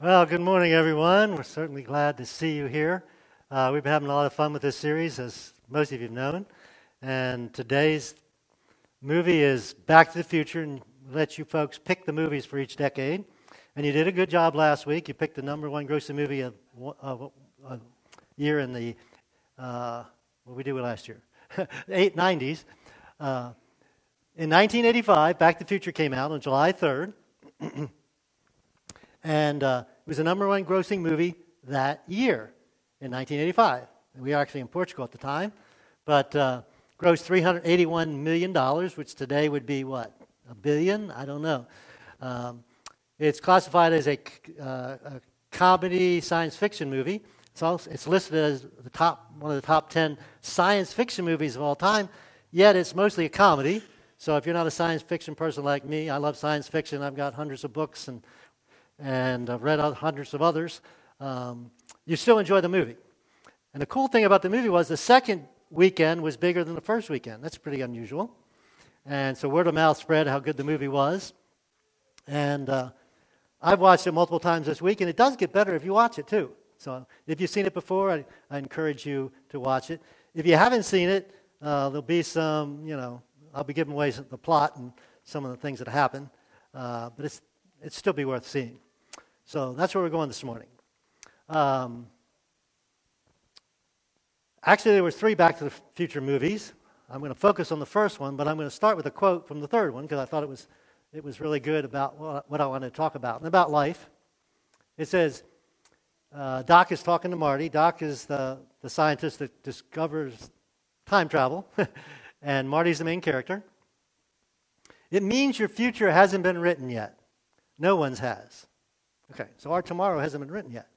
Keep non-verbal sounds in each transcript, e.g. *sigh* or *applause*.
Well, good morning, everyone. We're certainly glad to see you here. Uh, we've been having a lot of fun with this series, as most of you have known. And today's movie is Back to the Future, and let you folks pick the movies for each decade. And you did a good job last week. You picked the number one grossing movie of, a year in the, uh, what did we do last year? *laughs* Eight nineties. Uh, in 1985, Back to the Future came out on July 3rd. *clears throat* And uh, it was the number one grossing movie that year in 1985. We were actually in Portugal at the time, but uh, grossed $381 million, which today would be what? A billion? I don't know. Um, it's classified as a, uh, a, comedy science fiction movie. It's, also, it's listed as the top, one of the top 10 science fiction movies of all time, yet it's mostly a comedy. So if you're not a science fiction person like me, I love science fiction. I've got hundreds of books and and I've read hundreds of others, um, you still enjoy the movie. And the cool thing about the movie was the second weekend was bigger than the first weekend. That's pretty unusual. And so word of mouth spread how good the movie was. And uh, I've watched it multiple times this week, and it does get better if you watch it too. So if you've seen it before, I, I encourage you to watch it. If you haven't seen it, uh, there'll be some, you know, I'll be giving away the plot and some of the things that happen, uh, but it's, it'd still be worth seeing. So that's where we're going this morning. Um, actually, there were three Back to the Future movies. I'm going to focus on the first one, but I'm going to start with a quote from the third one because I thought it was, it was really good about what I wanted to talk about and about life. It says, uh, Doc is talking to Marty. Doc is the, the scientist that discovers time travel, *laughs* and Marty's the main character. It means your future hasn't been written yet. No one's has. Okay, so our tomorrow hasn't been written yet.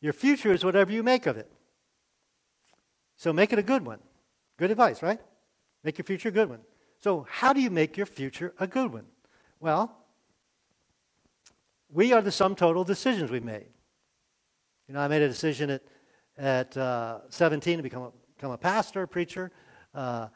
Your future is whatever you make of it. So make it a good one. Good advice, right? Make your future a good one. So, how do you make your future a good one? Well, we are the sum total of decisions we've made. You know, I made a decision at, at uh, 17 to become a, become a pastor, a preacher. Uh,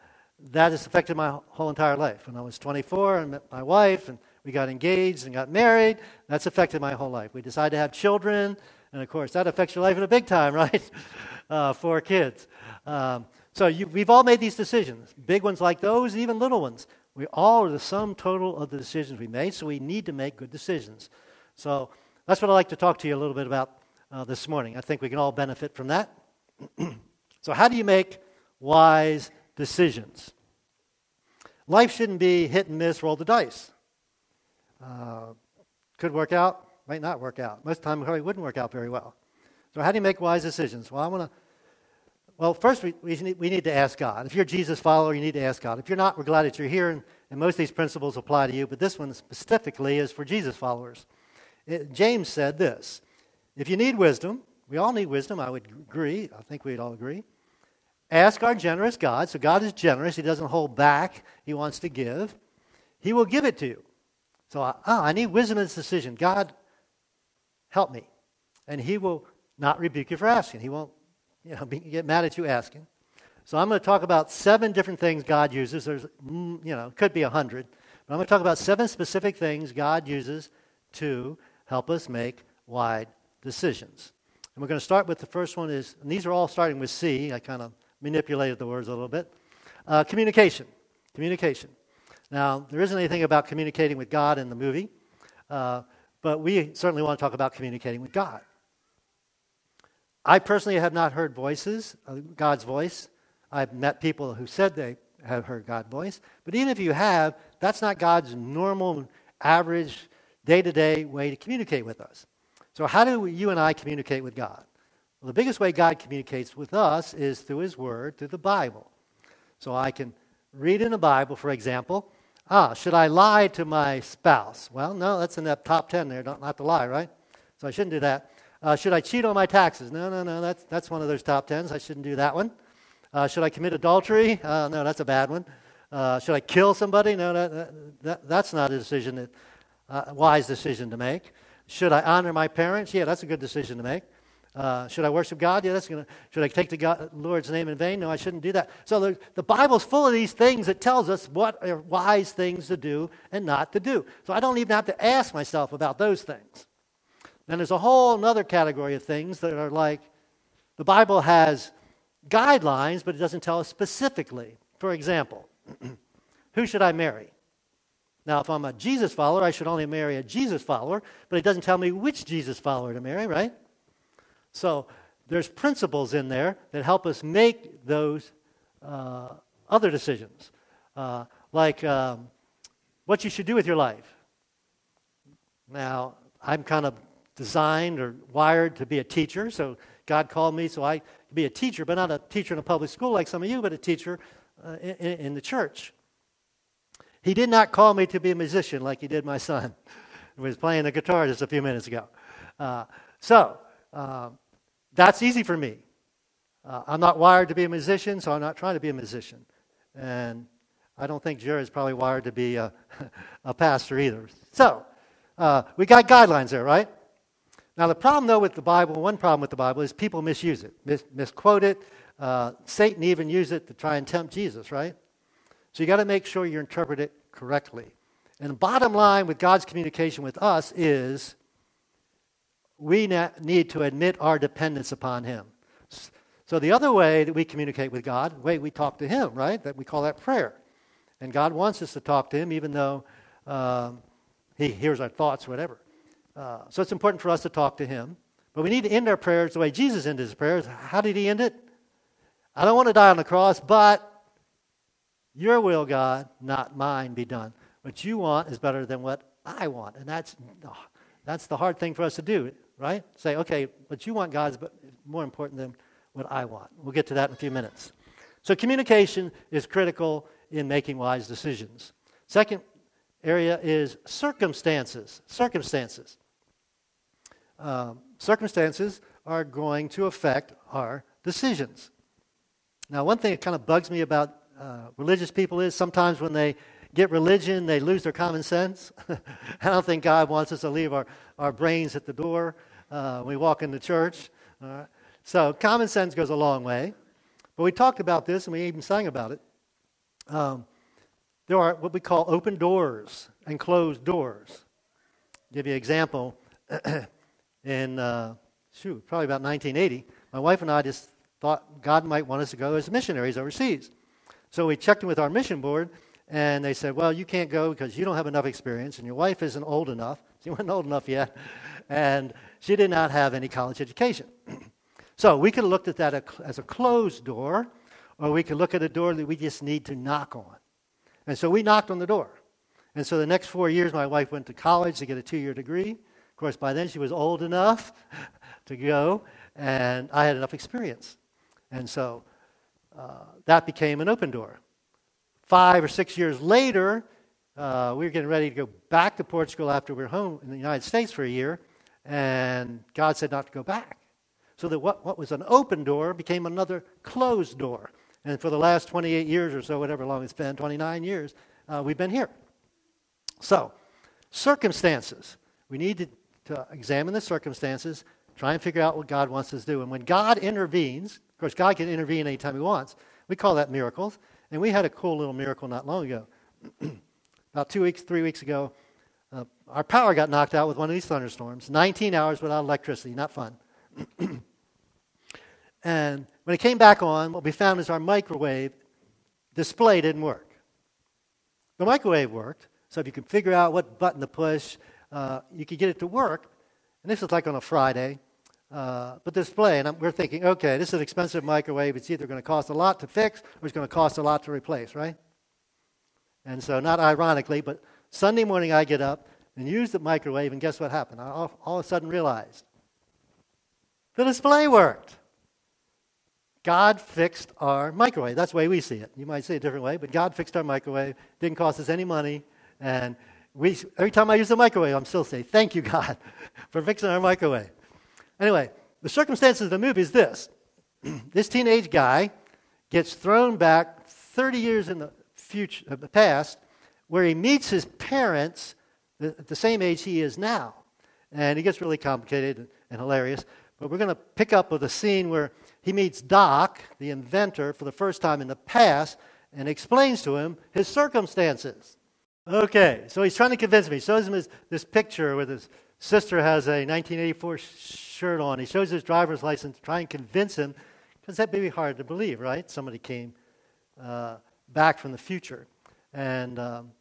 that has affected my whole entire life. When I was 24, I met my wife, and we got engaged and got married. That's affected my whole life. We decided to have children, and of course, that affects your life in a big time, *laughs* right? uh, four kids. Um, so you, we've all made these decisions, big ones like those, even little ones. We all are the sum total of the decisions we made, so we need to make good decisions. So that's what I'd like to talk to you a little bit about uh, this morning. I think we can all benefit from that. *clears throat* so, how do you make wise decisions? Life shouldn't be hit and miss, roll the dice. Uh, could work out, might not work out. Most of the time, probably wouldn't work out very well. So, how do you make wise decisions? Well, I want to. Well, first, we, we need, we need to ask God. If you're a Jesus follower, you need to ask God. If you're not, we're glad that you're here, and, and most of these principles apply to you, but this one specifically is for Jesus followers. It, James said this If you need wisdom, we all need wisdom, I would agree. I think we'd all agree. Ask our generous God. So, God is generous, He doesn't hold back, He wants to give. He will give it to you. So, I, oh, I need wisdom in this decision. God, help me. And He will not rebuke you for asking. He won't you know, *laughs* get mad at you asking. So, I'm going to talk about seven different things God uses. There's, mm, you know, could be a hundred. But I'm going to talk about seven specific things God uses to help us make wide decisions. And we're going to start with the first one is, and these are all starting with C. I kind of manipulated the words a little bit. Uh, communication. Communication. Now, there isn't anything about communicating with God in the movie, uh, but we certainly want to talk about communicating with God. I personally have not heard voices, uh, God's voice. I've met people who said they have heard God's voice. But even if you have, that's not God's normal, average, day to day way to communicate with us. So, how do you and I communicate with God? Well, the biggest way God communicates with us is through His Word, through the Bible. So, I can read in the Bible, for example, Ah, should I lie to my spouse? Well, no, that's in that top 10 there. Don't have to lie, right? So I shouldn't do that. Uh, should I cheat on my taxes? No, no, no. That's, that's one of those top 10s. I shouldn't do that one. Uh, should I commit adultery? Uh, no, that's a bad one. Uh, should I kill somebody? No, that, that, that's not a decision that, uh, wise decision to make. Should I honor my parents? Yeah, that's a good decision to make. Uh, should I worship God? Yeah, that's gonna. Should I take the God, Lord's name in vain? No, I shouldn't do that. So the, the Bible's full of these things that tells us what are wise things to do and not to do. So I don't even have to ask myself about those things. Then there's a whole other category of things that are like the Bible has guidelines, but it doesn't tell us specifically. For example, *clears throat* who should I marry? Now, if I'm a Jesus follower, I should only marry a Jesus follower, but it doesn't tell me which Jesus follower to marry, right? So there's principles in there that help us make those uh, other decisions, uh, like um, what you should do with your life. Now, I'm kind of designed or wired to be a teacher, so God called me so I could be a teacher, but not a teacher in a public school like some of you, but a teacher uh, in, in the church. He did not call me to be a musician like he did my son, *laughs* who was playing the guitar just a few minutes ago. Uh, so, uh, that's easy for me. Uh, I'm not wired to be a musician, so I'm not trying to be a musician. And I don't think Jared's probably wired to be a, *laughs* a pastor either. So, uh, we got guidelines there, right? Now, the problem, though, with the Bible, one problem with the Bible is people misuse it, mis- misquote it. Uh, Satan even used it to try and tempt Jesus, right? So you got to make sure you interpret it correctly. And the bottom line with God's communication with us is we need to admit our dependence upon Him. So the other way that we communicate with God, the way we talk to Him, right? That we call that prayer. And God wants us to talk to Him, even though um, He hears our thoughts, whatever. Uh, so it's important for us to talk to Him. But we need to end our prayers the way Jesus ended His prayers. How did He end it? I don't want to die on the cross, but your will, God, not mine, be done. What you want is better than what I want. And that's, that's the hard thing for us to do, right? Say, okay, what you want, God, is more important than what I want. We'll get to that in a few minutes. So, communication is critical in making wise decisions. Second area is circumstances. Circumstances. Um, circumstances are going to affect our decisions. Now, one thing that kind of bugs me about uh, religious people is sometimes when they get religion, they lose their common sense. *laughs* I don't think God wants us to leave our, our brains at the door uh, we walk into church. Uh, so, common sense goes a long way. But we talked about this and we even sang about it. Um, there are what we call open doors and closed doors. I'll give you an example. *clears throat* In, uh, shoot, probably about 1980, my wife and I just thought God might want us to go as missionaries overseas. So we checked in with our mission board, and they said, Well, you can't go because you don't have enough experience, and your wife isn't old enough. *laughs* She wasn't old enough yet, and she did not have any college education. *clears throat* so we could have looked at that as a closed door, or we could look at a door that we just need to knock on. And so we knocked on the door. And so the next four years, my wife went to college to get a two year degree. Of course, by then she was old enough *laughs* to go, and I had enough experience. And so uh, that became an open door. Five or six years later, uh, we were getting ready to go back to Portugal after we were home in the United States for a year, and God said not to go back. So that what, what was an open door became another closed door. And for the last 28 years or so, whatever long it's been, 29 years, uh, we've been here. So, circumstances. We need to, to examine the circumstances, try and figure out what God wants us to do. And when God intervenes, of course, God can intervene anytime He wants. We call that miracles. And we had a cool little miracle not long ago. *clears throat* About two weeks, three weeks ago, uh, our power got knocked out with one of these thunderstorms. 19 hours without electricity, not fun. *clears throat* and when it came back on, what we found is our microwave display didn't work. The microwave worked, so if you could figure out what button to push, uh, you could get it to work. And this was like on a Friday. Uh, but display, and I'm, we're thinking, okay, this is an expensive microwave. It's either going to cost a lot to fix or it's going to cost a lot to replace, right? And so, not ironically, but Sunday morning I get up and use the microwave, and guess what happened? I all, all of a sudden realized the display worked. God fixed our microwave. That's the way we see it. You might see it a different way, but God fixed our microwave. Didn't cost us any money. And we, every time I use the microwave, I'm still saying, Thank you, God, *laughs* for fixing our microwave. Anyway, the circumstances of the movie is this *clears throat* this teenage guy gets thrown back 30 years in the future, uh, the past, where he meets his parents at the same age he is now. And it gets really complicated and hilarious. But we're going to pick up with a scene where he meets Doc, the inventor, for the first time in the past and explains to him his circumstances. Okay, so he's trying to convince me. He shows him his, this picture with his sister has a 1984 shirt on. He shows his driver's license, to try and convince him, because that may be hard to believe, right? Somebody came uh, back from the future. And um,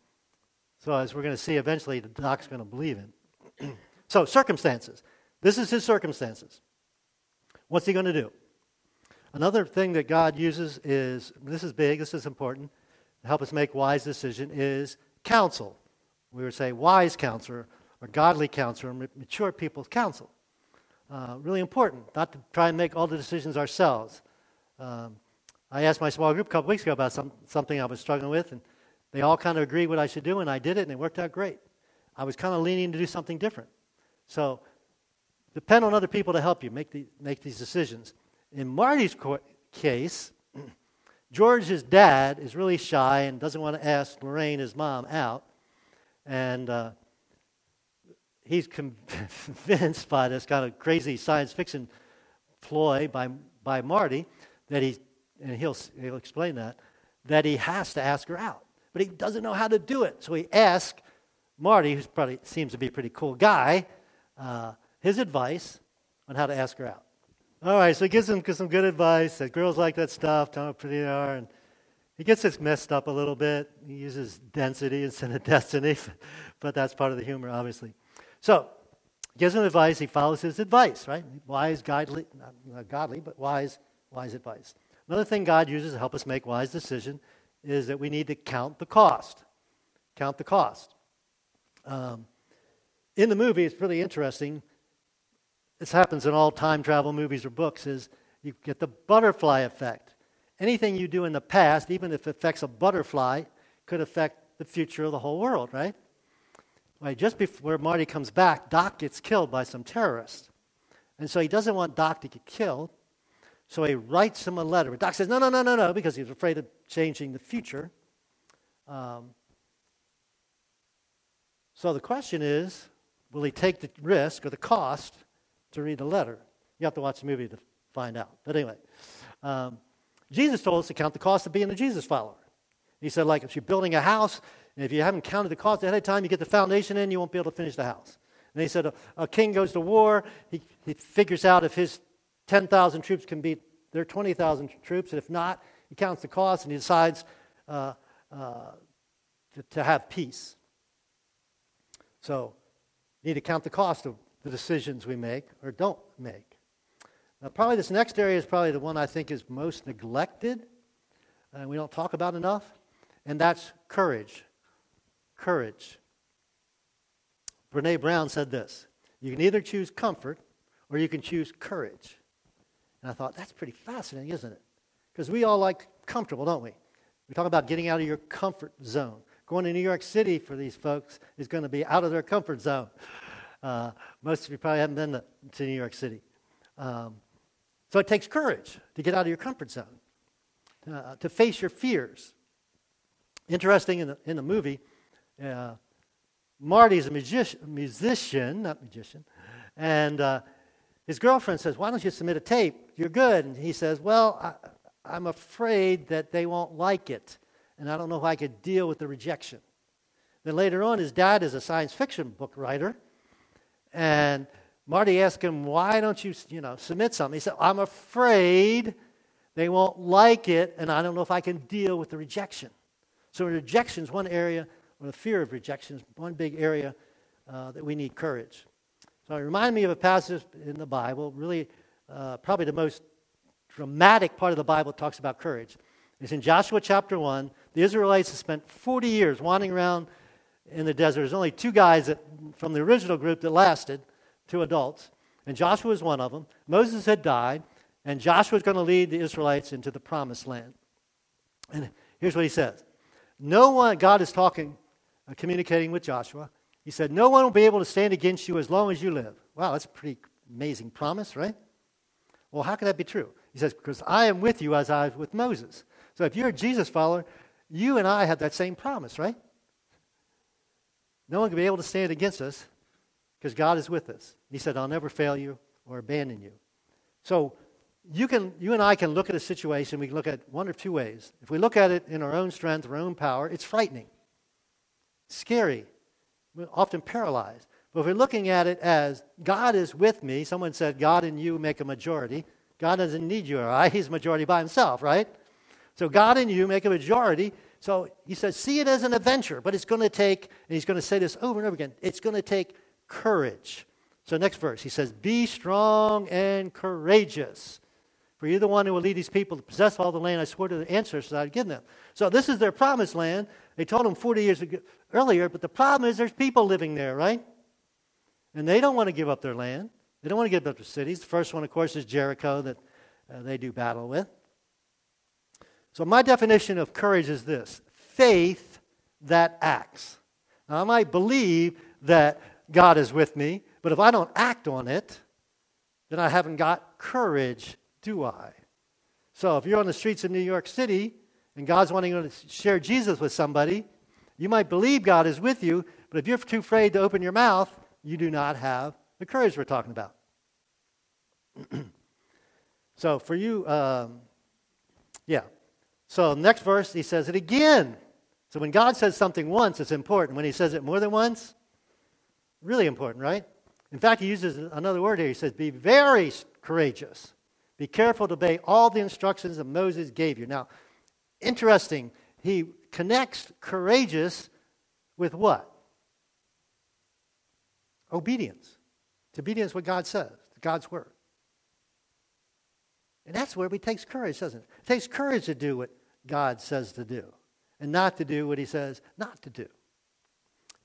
so, as we're going to see eventually, the doc's going to believe him. *clears throat* so, circumstances. This is his circumstances. What's he going to do? Another thing that God uses is this is big, this is important, to help us make wise decision is counsel. We would say wise counselor or godly counselor, mature people's counsel. Uh, really important, not to try and make all the decisions ourselves. Um, I asked my small group a couple weeks ago about some, something I was struggling with, and they all kind of agreed what I should do, and I did it, and it worked out great. I was kind of leaning to do something different. So depend on other people to help you make, the, make these decisions. In Marty's co- case, *clears throat* George's dad is really shy and doesn't want to ask Lorraine, his mom, out. And uh, he's *laughs* convinced by this kind of crazy science fiction ploy by, by Marty that he, and he'll, he'll explain that, that he has to ask her out. But he doesn't know how to do it. So he asks Marty, who probably seems to be a pretty cool guy, uh, his advice on how to ask her out. All right, so he gives him some good advice that girls like that stuff, tell how pretty they are, and he gets this messed up a little bit. He uses density instead of *laughs* destiny, but that's part of the humor, obviously. So, gives him advice. He follows his advice, right? Wise, godly, not godly, but wise, wise advice. Another thing God uses to help us make wise decisions is that we need to count the cost. Count the cost. Um, in the movie, it's really interesting this happens in all time travel movies or books, is you get the butterfly effect. Anything you do in the past, even if it affects a butterfly, could affect the future of the whole world, right? Right, just before Marty comes back, Doc gets killed by some terrorists. And so he doesn't want Doc to get killed. So he writes him a letter. Doc says, no, no, no, no, no, because he's afraid of changing the future. Um, so the question is will he take the risk or the cost to read the letter. You have to watch the movie to find out. But anyway, um, Jesus told us to count the cost of being a Jesus follower. He said, like, if you're building a house, and if you haven't counted the cost ahead of time, you get the foundation in, you won't be able to finish the house. And he said, a, a king goes to war, he, he figures out if his 10,000 troops can beat their 20,000 troops, and if not, he counts the cost and he decides uh, uh, to, to have peace. So, need to count the cost of the decisions we make or don't make. Now, probably this next area is probably the one I think is most neglected and we don't talk about enough, and that's courage. Courage. Brene Brown said this You can either choose comfort or you can choose courage. And I thought, that's pretty fascinating, isn't it? Because we all like comfortable, don't we? We talk about getting out of your comfort zone. Going to New York City for these folks is going to be out of their comfort zone. Uh, most of you probably haven't been to, to New York City. Um, so it takes courage to get out of your comfort zone, uh, to face your fears. Interesting in the, in the movie, uh, Marty's a music- musician, not magician, and uh, his girlfriend says, Why don't you submit a tape? You're good. And he says, Well, I, I'm afraid that they won't like it, and I don't know if I could deal with the rejection. Then later on, his dad is a science fiction book writer, and Marty asked him, Why don't you, you know, submit something? He said, I'm afraid they won't like it, and I don't know if I can deal with the rejection. So, rejection is one area, or the fear of rejection is one big area uh, that we need courage. So, it reminded me of a passage in the Bible, really, uh, probably the most dramatic part of the Bible talks about courage. It's in Joshua chapter 1. The Israelites have spent 40 years wandering around in the desert. There's only two guys that, from the original group that lasted, two adults, and Joshua was one of them. Moses had died, and Joshua was going to lead the Israelites into the promised land. And here's what he says No one, God is talking, uh, communicating with Joshua. He said, No one will be able to stand against you as long as you live. Wow, that's a pretty amazing promise, right? Well, how can that be true? He says, Because I am with you as I was with Moses. So if you're a Jesus follower, you and I have that same promise, right? No one can be able to stand against us because God is with us. He said, I'll never fail you or abandon you. So you, can, you and I can look at a situation, we can look at one or two ways. If we look at it in our own strength, our own power, it's frightening, scary, often paralyzed. But if we're looking at it as God is with me, someone said, God and you make a majority. God doesn't need you or I, He's majority by Himself, right? So God and you make a majority. So he says, see it as an adventure, but it's going to take, and he's going to say this over and over again, it's going to take courage. So, next verse, he says, Be strong and courageous. For you're the one who will lead these people to possess all the land I swore to the ancestors I'd give them. So, this is their promised land. They told them 40 years ago, earlier, but the problem is there's people living there, right? And they don't want to give up their land. They don't want to give up their cities. The first one, of course, is Jericho that uh, they do battle with. So, my definition of courage is this faith that acts. Now, I might believe that God is with me, but if I don't act on it, then I haven't got courage, do I? So if you're on the streets of New York City and God's wanting to share Jesus with somebody, you might believe God is with you, but if you're too afraid to open your mouth, you do not have the courage we're talking about. *clears throat* so for you, um, yeah. So next verse, he says it again. So when God says something once, it's important. When he says it more than once, really important, right? In fact, he uses another word here. He says, Be very courageous. Be careful to obey all the instructions that Moses gave you. Now, interesting, he connects courageous with what? Obedience. It's obedience what God says, God's word. And that's where it takes courage, doesn't it? It takes courage to do what God says to do and not to do what he says not to do.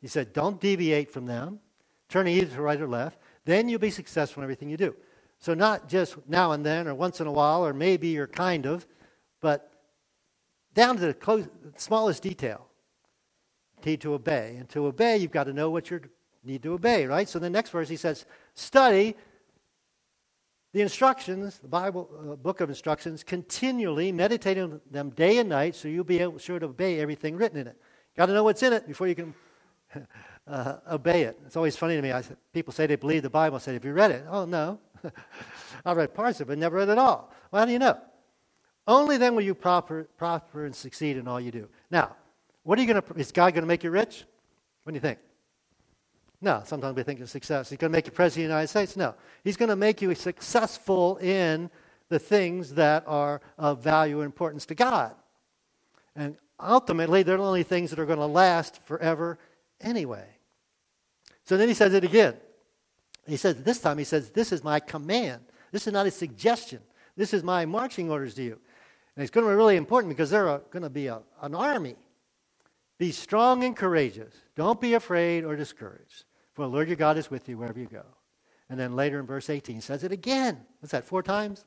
He said, Don't deviate from them turning either to right or left, then you'll be successful in everything you do. So, not just now and then, or once in a while, or maybe, or kind of, but down to the close, smallest detail. Need to obey. And to obey, you've got to know what you need to obey, right? So, the next verse he says, Study the instructions, the Bible uh, book of instructions, continually meditate on them day and night so you'll be able, sure to obey everything written in it. Got to know what's in it before you can *laughs* uh, obey it. It's always funny to me. I, people say they believe the Bible. I say, Have you read it? Oh, no. *laughs* I read parts of it, but never read it all. Well, how do you know? Only then will you prosper, prosper and succeed in all you do. Now, what are you going to, is God going to make you rich? What do you think? No, sometimes we think of success. He's going to make you president of the United States? No. He's going to make you successful in the things that are of value and importance to God. And ultimately, they're the only things that are going to last forever anyway. So then he says it again. He says, this time he says, This is my command. This is not a suggestion. This is my marching orders to you. And it's going to be really important because there are going to be a, an army. Be strong and courageous. Don't be afraid or discouraged. For the Lord your God is with you wherever you go. And then later in verse 18, he says it again. What's that, four times?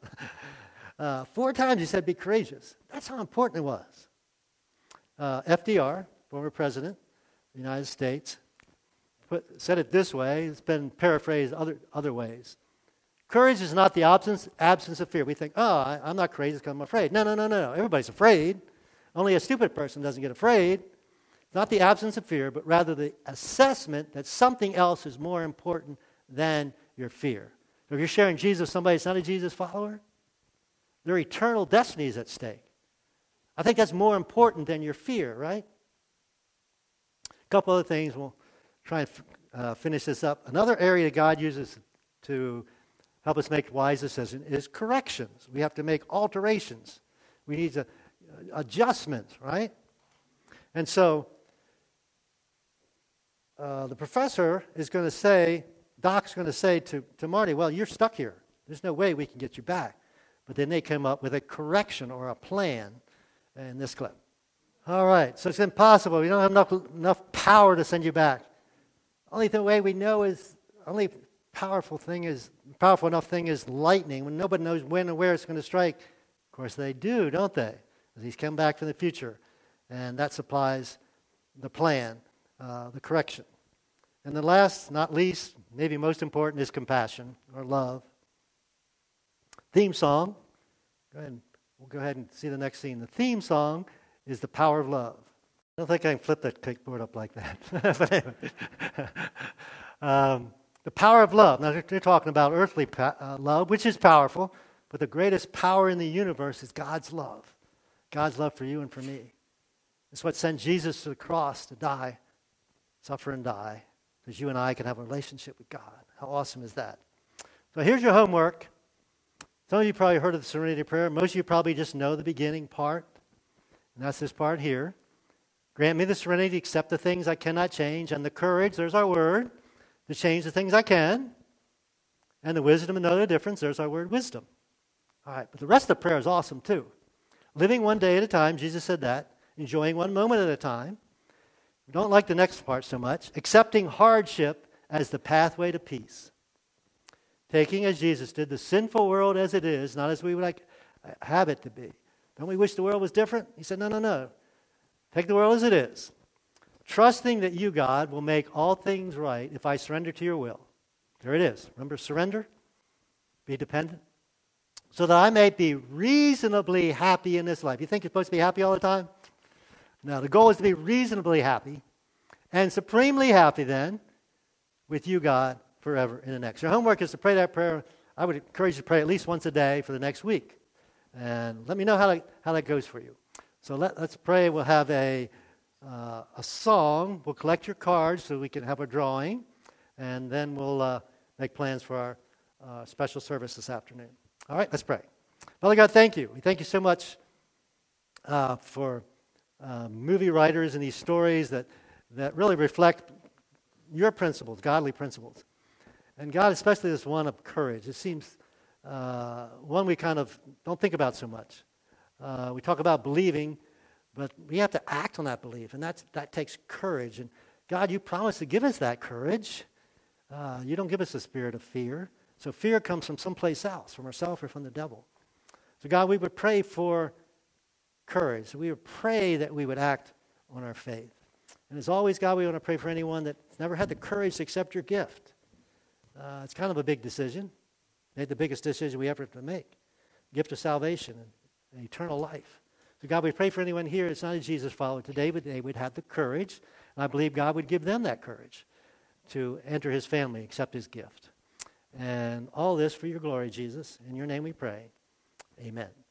*laughs* uh, four times he said, Be courageous. That's how important it was. Uh, FDR, former president, of the United States, put, said it this way. It's been paraphrased other, other ways. Courage is not the absence, absence of fear. We think, oh, I, am not crazy because I'm afraid. No, no, no, no. Everybody's afraid. Only a stupid person doesn't get afraid. It's not the absence of fear, but rather the assessment that something else is more important than your fear. If you're sharing Jesus with somebody that's not a Jesus follower, their eternal destiny is at stake. I think that's more important than your fear, right? A couple other things. We'll try and uh, finish this up. Another area God uses to help us make wise decisions is corrections. We have to make alterations. We need to, uh, adjustments, right? And so uh, the professor is going to say, Doc's going to say to, to Marty, well, you're stuck here. There's no way we can get you back. But then they come up with a correction or a plan in this clip. All right, so it's impossible. We don't have enough, enough power to send you back. Only the way we know is, only powerful thing is, powerful enough thing is lightning when nobody knows when and where it's going to strike. Of course, they do, don't they? He's come back from the future. And that supplies the plan, uh, the correction. And the last, not least, maybe most important, is compassion or love. Theme song. Go ahead. We'll go ahead and see the next scene. The theme song is the power of love. I don't think I can flip that clipboard up like that. *laughs* but anyway. um, the power of love. Now, they're talking about earthly pa- uh, love, which is powerful, but the greatest power in the universe is God's love. God's love for you and for me. It's what sent Jesus to the cross to die, suffer and die, because you and I can have a relationship with God. How awesome is that? So here's your homework. Some of you probably heard of the serenity prayer. Most of you probably just know the beginning part. And that's this part here. Grant me the serenity to accept the things I cannot change, and the courage, there's our word, to change the things I can, and the wisdom to know the difference, there's our word wisdom. All right, but the rest of the prayer is awesome too. Living one day at a time, Jesus said that, enjoying one moment at a time. We don't like the next part so much. Accepting hardship as the pathway to peace. Taking, as Jesus did, the sinful world as it is, not as we would like uh, have it to be. Don't we wish the world was different? He said, No, no, no. Take the world as it is. Trusting that you, God, will make all things right if I surrender to your will. There it is. Remember, surrender, be dependent. So that I may be reasonably happy in this life. You think you're supposed to be happy all the time? No, the goal is to be reasonably happy and supremely happy then with you, God, forever in the next. Your homework is to pray that prayer. I would encourage you to pray at least once a day for the next week. And let me know how that, how that goes for you. So let, us pray. We'll have a, uh, a song. We'll collect your cards so we can have a drawing. And then we'll uh, make plans for our uh, special service this afternoon. All right, let's pray. Father God, thank you. We thank you so much uh, for uh, movie writers and these stories that, that really reflect your principles, godly principles. And God, especially this one of courage. It seems uh, one we kind of don't think about so much. Uh, we talk about believing, but we have to act on that belief, and that's, that takes courage. And God, you promised to give us that courage. Uh, you don't give us a spirit of fear. So fear comes from someplace else, from ourselves or from the devil. So, God, we would pray for courage. We would pray that we would act on our faith. And as always, God, we want to pray for anyone that's never had the courage to accept your gift. Uh, it's kind of a big decision. Made the biggest decision we ever have to make. Gift of salvation and, and eternal life. So, God, we pray for anyone here that's not a Jesus follower today, but they would have the courage. And I believe God would give them that courage to enter his family, accept his gift. And all this for your glory, Jesus. In your name we pray. Amen.